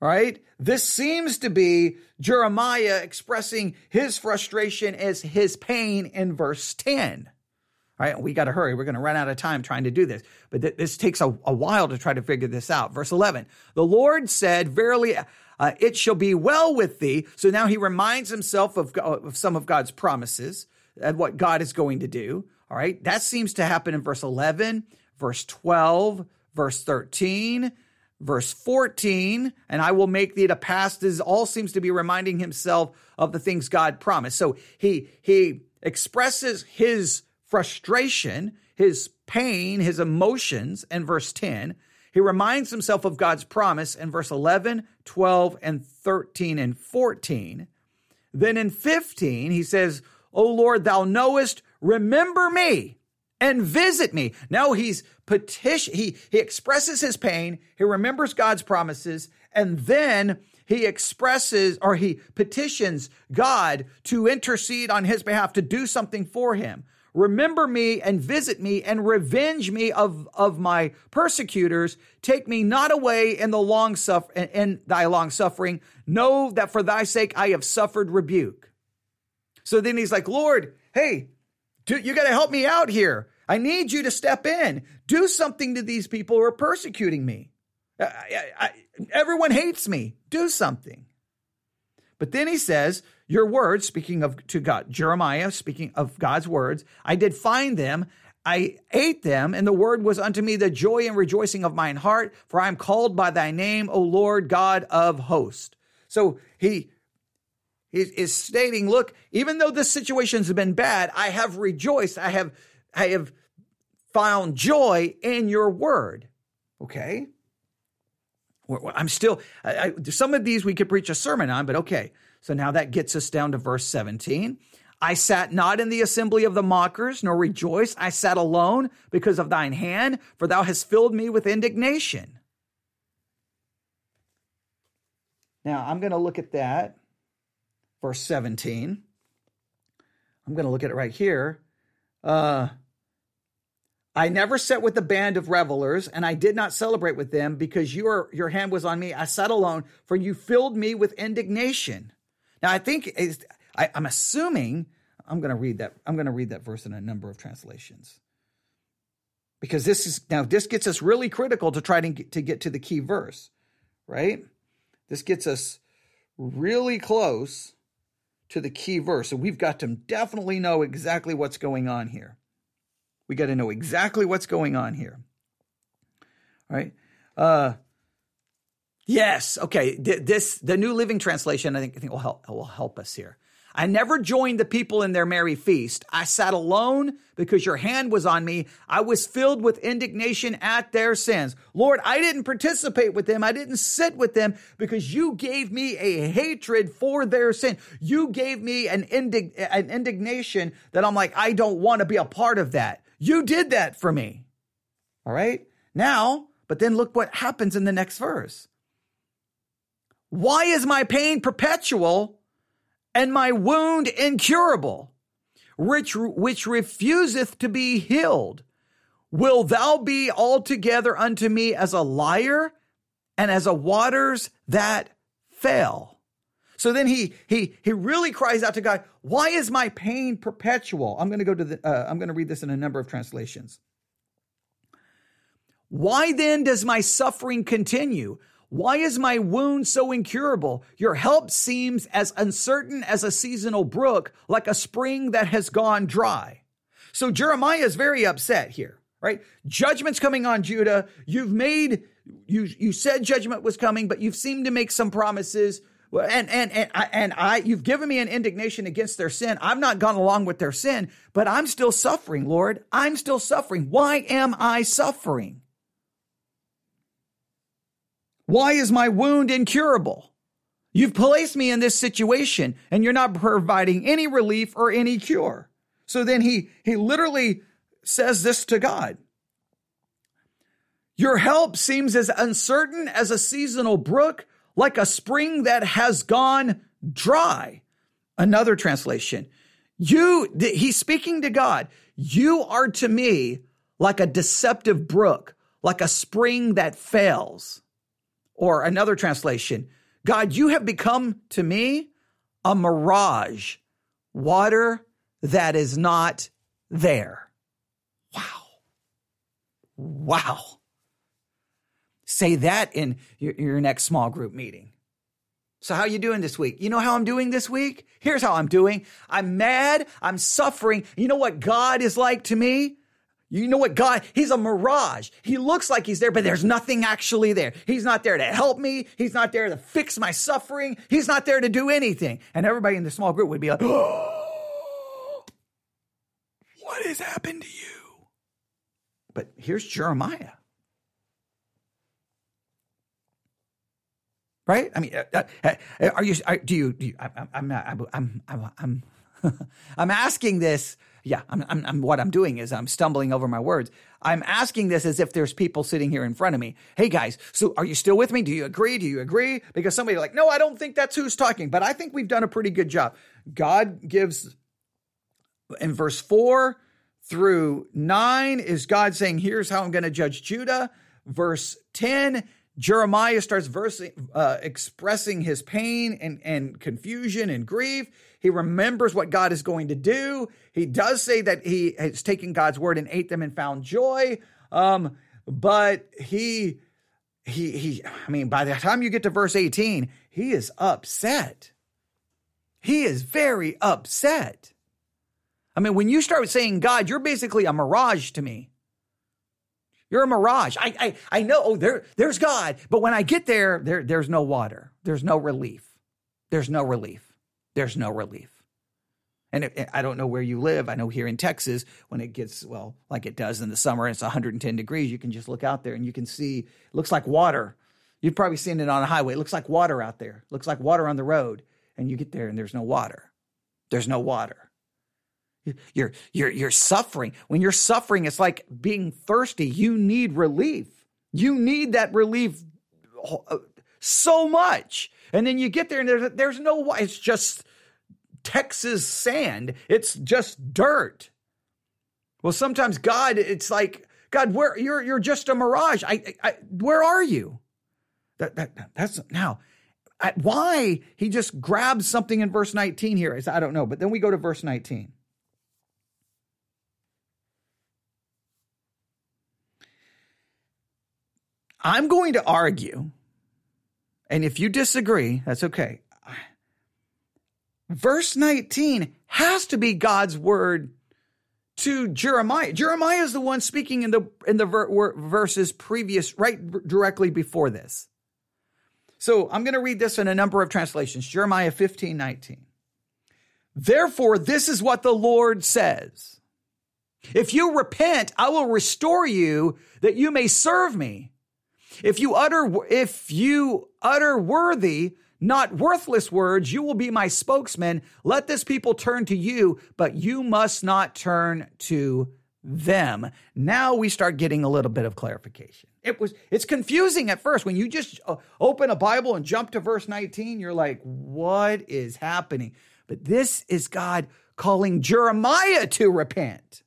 Right? This seems to be Jeremiah expressing his frustration as his pain in verse 10. Right, we got to hurry. We're going to run out of time trying to do this. But th- this takes a, a while to try to figure this out. Verse 11 The Lord said, Verily, uh, it shall be well with thee. So now he reminds himself of, of some of God's promises and what God is going to do. All right. That seems to happen in verse 11, verse 12, verse 13, verse 14. And I will make thee to pass. This all seems to be reminding himself of the things God promised. So he, he expresses his frustration, his pain, his emotions in verse 10. He reminds himself of God's promise in verse 11, 12, and 13 and 14. Then in 15, he says, O Lord, thou knowest, remember me and visit me. Now he's petition, he, he expresses his pain, he remembers God's promises, and then he expresses or he petitions God to intercede on his behalf to do something for him. Remember me and visit me and revenge me of, of my persecutors. Take me not away in the long suffer in in thy long suffering. Know that for thy sake I have suffered rebuke. So then he's like, Lord, hey, you got to help me out here. I need you to step in. Do something to these people who are persecuting me. I, I, I, everyone hates me. Do something. But then he says, Your words, speaking of to God, Jeremiah, speaking of God's words, I did find them. I ate them, and the word was unto me the joy and rejoicing of mine heart, for I am called by thy name, O Lord God of hosts. So he is stating, look, even though this situation has been bad, I have rejoiced. I have, I have found joy in your word. Okay. I'm still, I, I, some of these we could preach a sermon on, but okay. So now that gets us down to verse 17. I sat not in the assembly of the mockers, nor rejoiced. I sat alone because of thine hand, for thou hast filled me with indignation. Now I'm going to look at that, verse 17. I'm going to look at it right here. Uh, I never sat with the band of revelers, and I did not celebrate with them because your your hand was on me. I sat alone, for you filled me with indignation. Now I think I, I'm assuming I'm going to read that. I'm going to read that verse in a number of translations because this is now this gets us really critical to try to get, to get to the key verse, right? This gets us really close to the key verse, and we've got to definitely know exactly what's going on here. We got to know exactly what's going on here. All right. Uh, yes. Okay. This the New Living Translation. I think I think will help will help us here. I never joined the people in their merry feast. I sat alone because your hand was on me. I was filled with indignation at their sins. Lord, I didn't participate with them. I didn't sit with them because you gave me a hatred for their sin. You gave me an, indig- an indignation that I'm like, I don't want to be a part of that. You did that for me. All right. Now, but then look what happens in the next verse. Why is my pain perpetual and my wound incurable, which, which refuseth to be healed? Will thou be altogether unto me as a liar and as a waters that fail? So then he he he really cries out to God, "Why is my pain perpetual?" I'm going to go to the uh, I'm going to read this in a number of translations. Why then does my suffering continue? Why is my wound so incurable? Your help seems as uncertain as a seasonal brook, like a spring that has gone dry. So Jeremiah is very upset here, right? Judgment's coming on Judah. You've made, you, you said judgment was coming, but you've seemed to make some promises. And, and, and I, and I, you've given me an indignation against their sin. I've not gone along with their sin, but I'm still suffering, Lord. I'm still suffering. Why am I suffering? Why is my wound incurable? You've placed me in this situation and you're not providing any relief or any cure. So then he, he literally says this to God. Your help seems as uncertain as a seasonal brook, like a spring that has gone dry. Another translation. You, he's speaking to God. You are to me like a deceptive brook, like a spring that fails. Or another translation God, you have become to me a mirage, water that is not there. Wow. Wow. Say that in your, your next small group meeting. So how you doing this week? You know how I'm doing this week? Here's how I'm doing. I'm mad. I'm suffering. You know what God is like to me? You know what God, he's a mirage. He looks like he's there, but there's nothing actually there. He's not there to help me. He's not there to fix my suffering. He's not there to do anything. And everybody in the small group would be like, oh, what has happened to you? But here's Jeremiah. Right? I mean, uh, uh, are you, are, do you, do you I, I'm not, I'm, I'm, I'm, I'm asking this yeah, I'm, I'm, I'm, what I'm doing is I'm stumbling over my words. I'm asking this as if there's people sitting here in front of me. Hey guys, so are you still with me? Do you agree? Do you agree? Because somebody like, no, I don't think that's who's talking, but I think we've done a pretty good job. God gives in verse four through nine is God saying, here's how I'm going to judge Judah. Verse 10, Jeremiah starts versing, uh, expressing his pain and, and confusion and grief. He remembers what God is going to do. He does say that he has taken God's word and ate them and found joy. Um, but he, he, he, I mean, by the time you get to verse 18, he is upset. He is very upset. I mean, when you start saying God, you're basically a mirage to me. You're a mirage. I, I, I know, oh, there, there's God. But when I get there, there, there's no water. There's no relief. There's no relief. There's no relief. And it, I don't know where you live. I know here in Texas, when it gets, well, like it does in the summer, it's 110 degrees. You can just look out there and you can see, it looks like water. You've probably seen it on a highway. It looks like water out there. It looks like water on the road. And you get there and there's no water. There's no water. You're you're you're suffering. When you're suffering, it's like being thirsty. You need relief. You need that relief uh, so much. And then you get there and there's there's no it's just Texas sand. It's just dirt. Well, sometimes God, it's like God, where you're you're just a mirage. I, I where are you? That, that that's now. why he just grabs something in verse 19 here is I don't know. But then we go to verse 19. I'm going to argue, and if you disagree, that's okay. Verse 19 has to be God's word to Jeremiah. Jeremiah is the one speaking in the in the ver- verses previous, right directly before this. So I'm going to read this in a number of translations. Jeremiah 15, 19. Therefore, this is what the Lord says. If you repent, I will restore you that you may serve me. If you utter, if you utter worthy, not worthless words, you will be my spokesman. Let this people turn to you, but you must not turn to them. Now we start getting a little bit of clarification. It was it's confusing at first when you just uh, open a Bible and jump to verse 19, you're like, "What is happening?" But this is God calling Jeremiah to repent.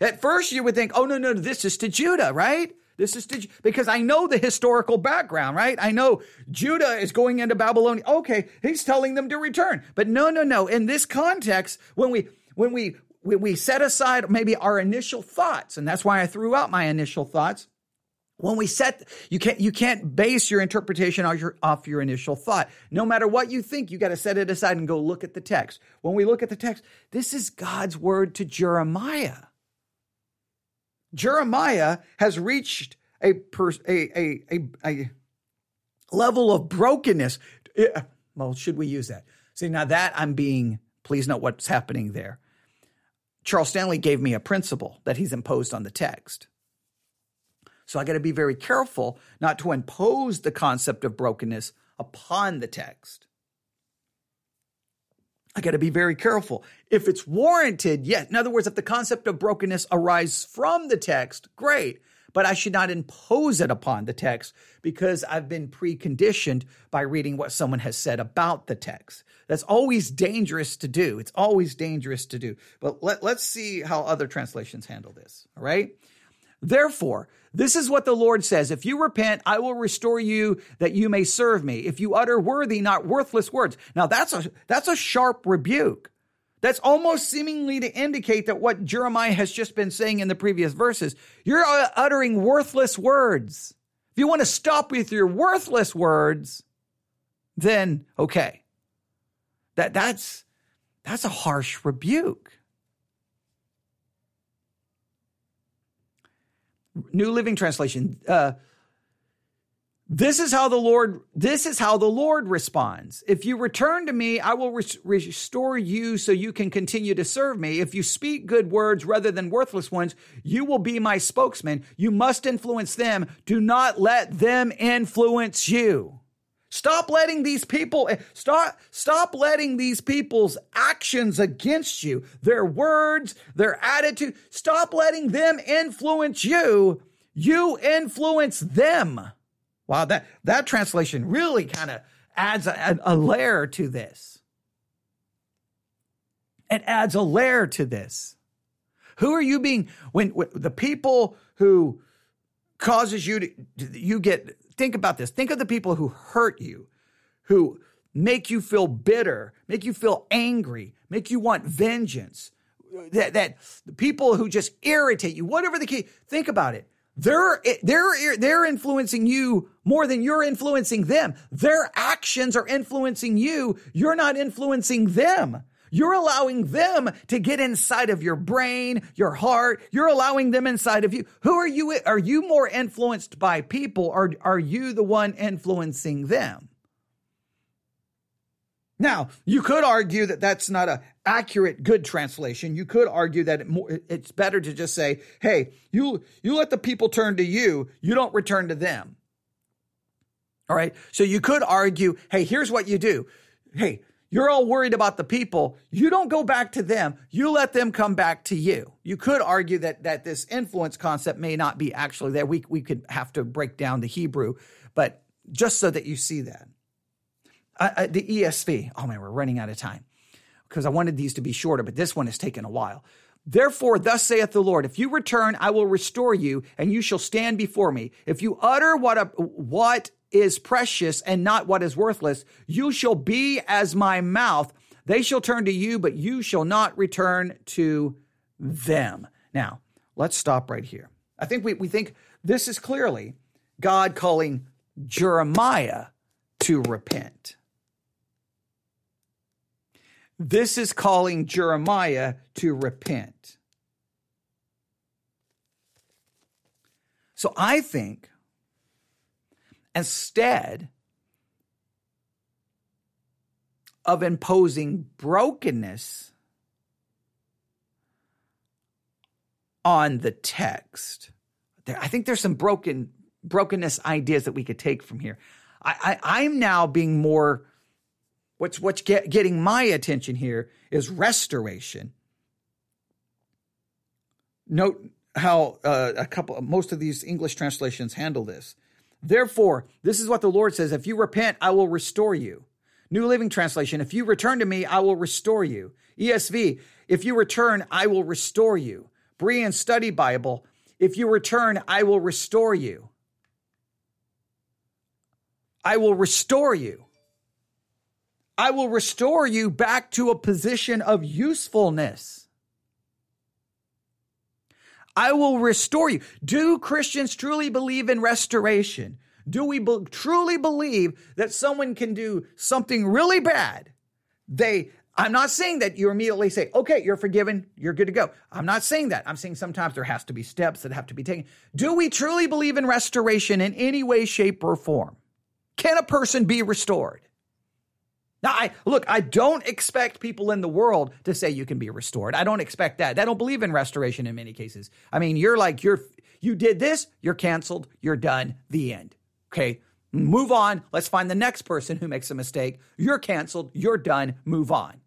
At first, you would think, oh, no, no, this is to Judah, right? This is to, because I know the historical background, right? I know Judah is going into Babylonia. Okay, he's telling them to return. But no, no, no. In this context, when we when we when we set aside maybe our initial thoughts, and that's why I threw out my initial thoughts. When we set, you can't you can't base your interpretation off your, off your initial thought. No matter what you think, you got to set it aside and go look at the text. When we look at the text, this is God's word to Jeremiah. Jeremiah has reached a, a, a, a, a level of brokenness. Well, should we use that? See, now that I'm being, please note what's happening there. Charles Stanley gave me a principle that he's imposed on the text. So I got to be very careful not to impose the concept of brokenness upon the text. I got to be very careful. If it's warranted, yes. In other words, if the concept of brokenness arises from the text, great. But I should not impose it upon the text because I've been preconditioned by reading what someone has said about the text. That's always dangerous to do. It's always dangerous to do. But let, let's see how other translations handle this. All right. Therefore, this is what the Lord says. If you repent, I will restore you that you may serve me. If you utter worthy, not worthless words. Now that's a, that's a sharp rebuke. That's almost seemingly to indicate that what Jeremiah has just been saying in the previous verses, you're uh, uttering worthless words. If you want to stop with your worthless words, then okay. That, that's, that's a harsh rebuke. New Living Translation. Uh, this is how the Lord, this is how the Lord responds. If you return to me, I will res- restore you so you can continue to serve me. If you speak good words rather than worthless ones, you will be my spokesman. You must influence them. Do not let them influence you. Stop letting these people eh, stop stop letting these people's actions against you, their words, their attitude, stop letting them influence you. You influence them. Wow, that that translation really kind of adds a, a layer to this. It adds a layer to this. Who are you being when, when the people who causes you to you get think about this. Think of the people who hurt you, who make you feel bitter, make you feel angry, make you want vengeance. That, that the people who just irritate you, whatever the key, think about it. They're, they're, they're influencing you more than you're influencing them. Their actions are influencing you. You're not influencing them. You're allowing them to get inside of your brain, your heart. You're allowing them inside of you. Who are you? Are you more influenced by people or are you the one influencing them? Now, you could argue that that's not a accurate good translation. You could argue that it it's better to just say, "Hey, you you let the people turn to you, you don't return to them." All right? So you could argue, "Hey, here's what you do. Hey, you're all worried about the people. You don't go back to them. You let them come back to you. You could argue that that this influence concept may not be actually there. We we could have to break down the Hebrew, but just so that you see that. Uh, uh, the ESV. Oh man, we're running out of time because I wanted these to be shorter, but this one has taken a while. Therefore, thus saith the Lord, if you return, I will restore you, and you shall stand before me. If you utter what a, what is precious and not what is worthless. You shall be as my mouth. They shall turn to you, but you shall not return to them. Now, let's stop right here. I think we, we think this is clearly God calling Jeremiah to repent. This is calling Jeremiah to repent. So I think instead of imposing brokenness on the text. I think there's some broken brokenness ideas that we could take from here. I, I am now being more. What's what's get, getting my attention here is restoration. Note how uh, a couple, most of these English translations handle this. Therefore, this is what the Lord says If you repent, I will restore you. New Living Translation, if you return to me, I will restore you. ESV, if you return, I will restore you. Berean Study Bible, if you return, I will restore you. I will restore you. I will restore you back to a position of usefulness. I will restore you. Do Christians truly believe in restoration? Do we be- truly believe that someone can do something really bad? They, I'm not saying that you immediately say, okay, you're forgiven, you're good to go. I'm not saying that. I'm saying sometimes there has to be steps that have to be taken. Do we truly believe in restoration in any way, shape, or form? Can a person be restored? Now, I look, I don't expect people in the world to say you can be restored. I don't expect that. They don't believe in restoration in many cases. I mean, you're like, you're, you did this, you're canceled, you're done, the end. Okay. Move on. Let's find the next person who makes a mistake. You're canceled, you're done, move on.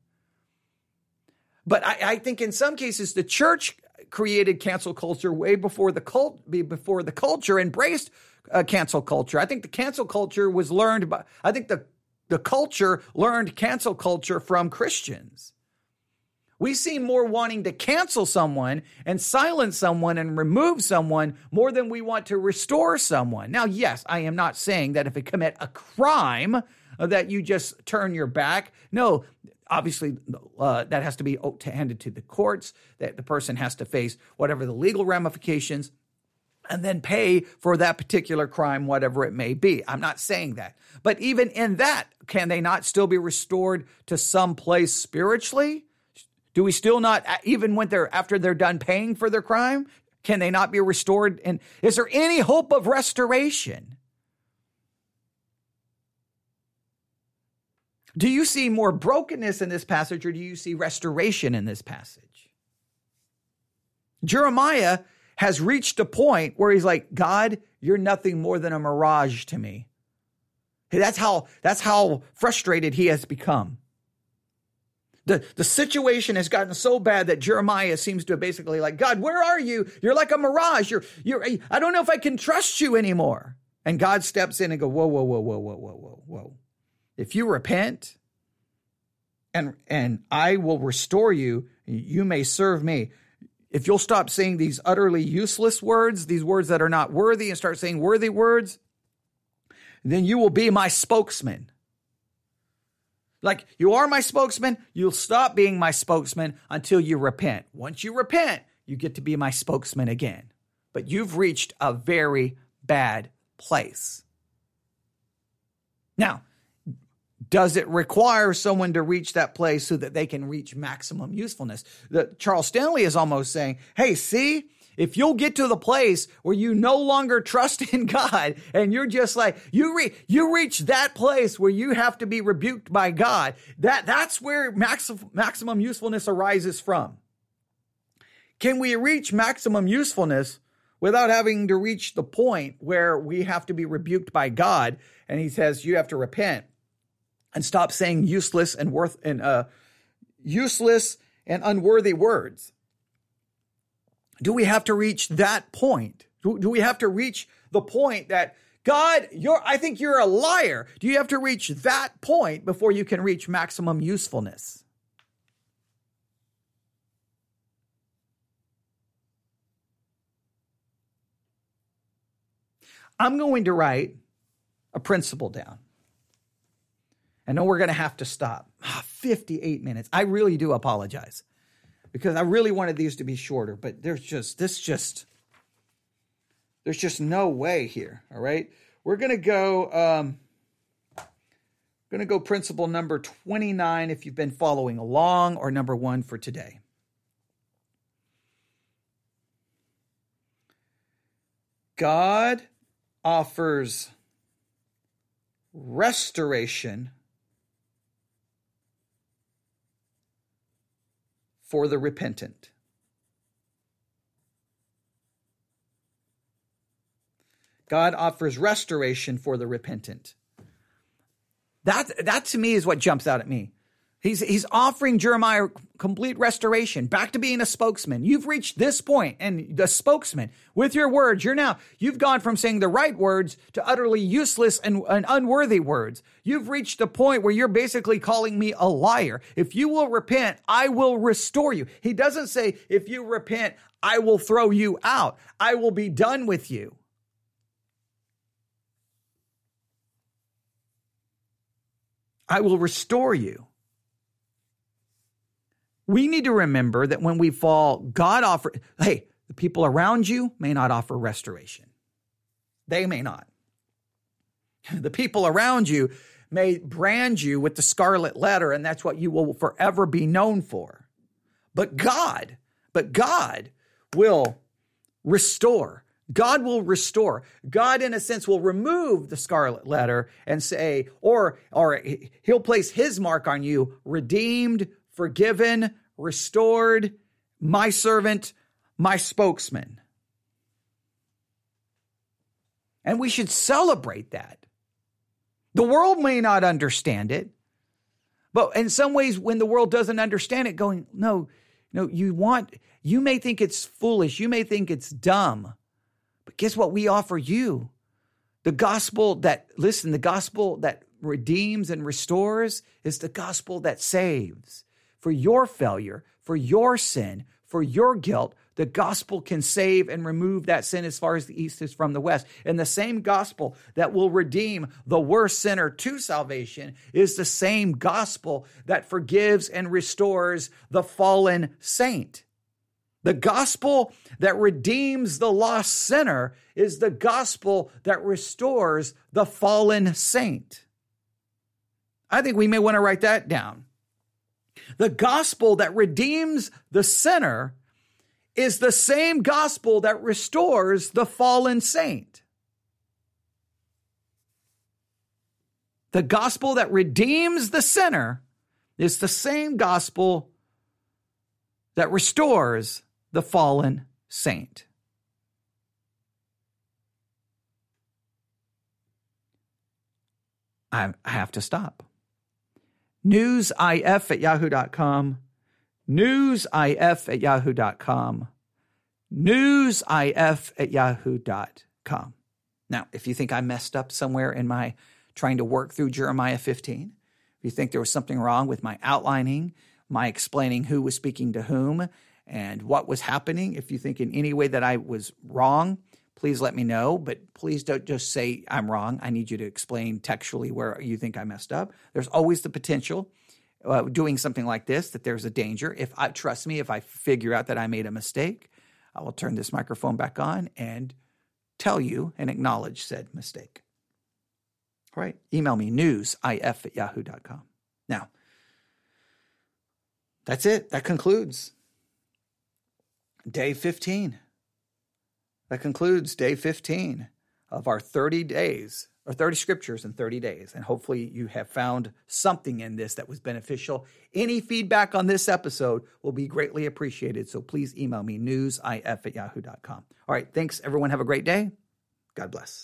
But I, I think in some cases, the church created cancel culture way before the cult, before the culture embraced uh, cancel culture. I think the cancel culture was learned by, I think the the culture learned cancel culture from Christians. We seem more wanting to cancel someone and silence someone and remove someone more than we want to restore someone. Now, yes, I am not saying that if they commit a crime uh, that you just turn your back. No, obviously uh, that has to be handed to the courts, that the person has to face whatever the legal ramifications and then pay for that particular crime, whatever it may be. I'm not saying that. But even in that, can they not still be restored to some place spiritually? Do we still not, even when they're after they're done paying for their crime, can they not be restored? And is there any hope of restoration? Do you see more brokenness in this passage or do you see restoration in this passage? Jeremiah has reached a point where he's like, God, you're nothing more than a mirage to me. That's how, that's how frustrated he has become. The, the situation has gotten so bad that Jeremiah seems to basically like, God, where are you? You're like a mirage. You're, you're, I don't know if I can trust you anymore. And God steps in and go, whoa, whoa, whoa, whoa, whoa, whoa, whoa, whoa. If you repent and, and I will restore you, you may serve me if you'll stop saying these utterly useless words, these words that are not worthy, and start saying worthy words, then you will be my spokesman. Like you are my spokesman, you'll stop being my spokesman until you repent. Once you repent, you get to be my spokesman again. But you've reached a very bad place. Now, does it require someone to reach that place so that they can reach maximum usefulness? The, Charles Stanley is almost saying, hey, see, if you'll get to the place where you no longer trust in God and you're just like you re- you reach that place where you have to be rebuked by God, that that's where maximum maximum usefulness arises from. Can we reach maximum usefulness without having to reach the point where we have to be rebuked by God and he says you have to repent? And stop saying useless and worth and uh, useless and unworthy words? Do we have to reach that point? Do, do we have to reach the point that God, you're I think you're a liar. Do you have to reach that point before you can reach maximum usefulness? I'm going to write a principle down. I know we're going to have to stop. Ah, 58 minutes. I really do apologize because I really wanted these to be shorter, but there's just, this just, there's just no way here. All right. We're going to go, um, going to go principle number 29 if you've been following along, or number one for today. God offers restoration for the repentant. God offers restoration for the repentant. That, that to me is what jumps out at me. He's, he's offering Jeremiah complete restoration, back to being a spokesman. You've reached this point, and the spokesman, with your words, you're now, you've gone from saying the right words to utterly useless and, and unworthy words. You've reached a point where you're basically calling me a liar. If you will repent, I will restore you. He doesn't say, if you repent, I will throw you out. I will be done with you. I will restore you. We need to remember that when we fall, God offers, hey, the people around you may not offer restoration. They may not. The people around you may brand you with the scarlet letter, and that's what you will forever be known for. But God, but God will restore. God will restore. God, in a sense, will remove the scarlet letter and say, or, or he'll place his mark on you, redeemed, forgiven, restored, my servant, my spokesman. And we should celebrate that. The world may not understand it, but in some ways, when the world doesn't understand it, going, no, no, you want, you may think it's foolish, you may think it's dumb, but guess what? We offer you the gospel that, listen, the gospel that redeems and restores is the gospel that saves. For your failure, for your sin, for your guilt, the gospel can save and remove that sin as far as the east is from the west. And the same gospel that will redeem the worst sinner to salvation is the same gospel that forgives and restores the fallen saint. The gospel that redeems the lost sinner is the gospel that restores the fallen saint. I think we may want to write that down. The gospel that redeems the sinner is the same gospel that restores the fallen saint. The gospel that redeems the sinner is the same gospel that restores the fallen saint. I have to stop. Newsif at yahoo.com newsif at yahoo.com. Newsif at yahoo.com. Now, if you think I messed up somewhere in my trying to work through Jeremiah 15, if you think there was something wrong with my outlining, my explaining who was speaking to whom, and what was happening, if you think in any way that I was wrong, please let me know. But please don't just say I'm wrong. I need you to explain textually where you think I messed up. There's always the potential uh, doing something like this that there's a danger. If I trust me, if I figure out that I made a mistake, I will turn this microphone back on and tell you and acknowledge said mistake. All right. Email me newsif at yahoo.com. Now, that's it. That concludes day 15. That concludes day 15 of our 30 days or 30 scriptures in 30 days. And hopefully you have found something in this that was beneficial. Any feedback on this episode will be greatly appreciated. So please email me newsif at yahoo.com. All right. Thanks, everyone. Have a great day. God bless.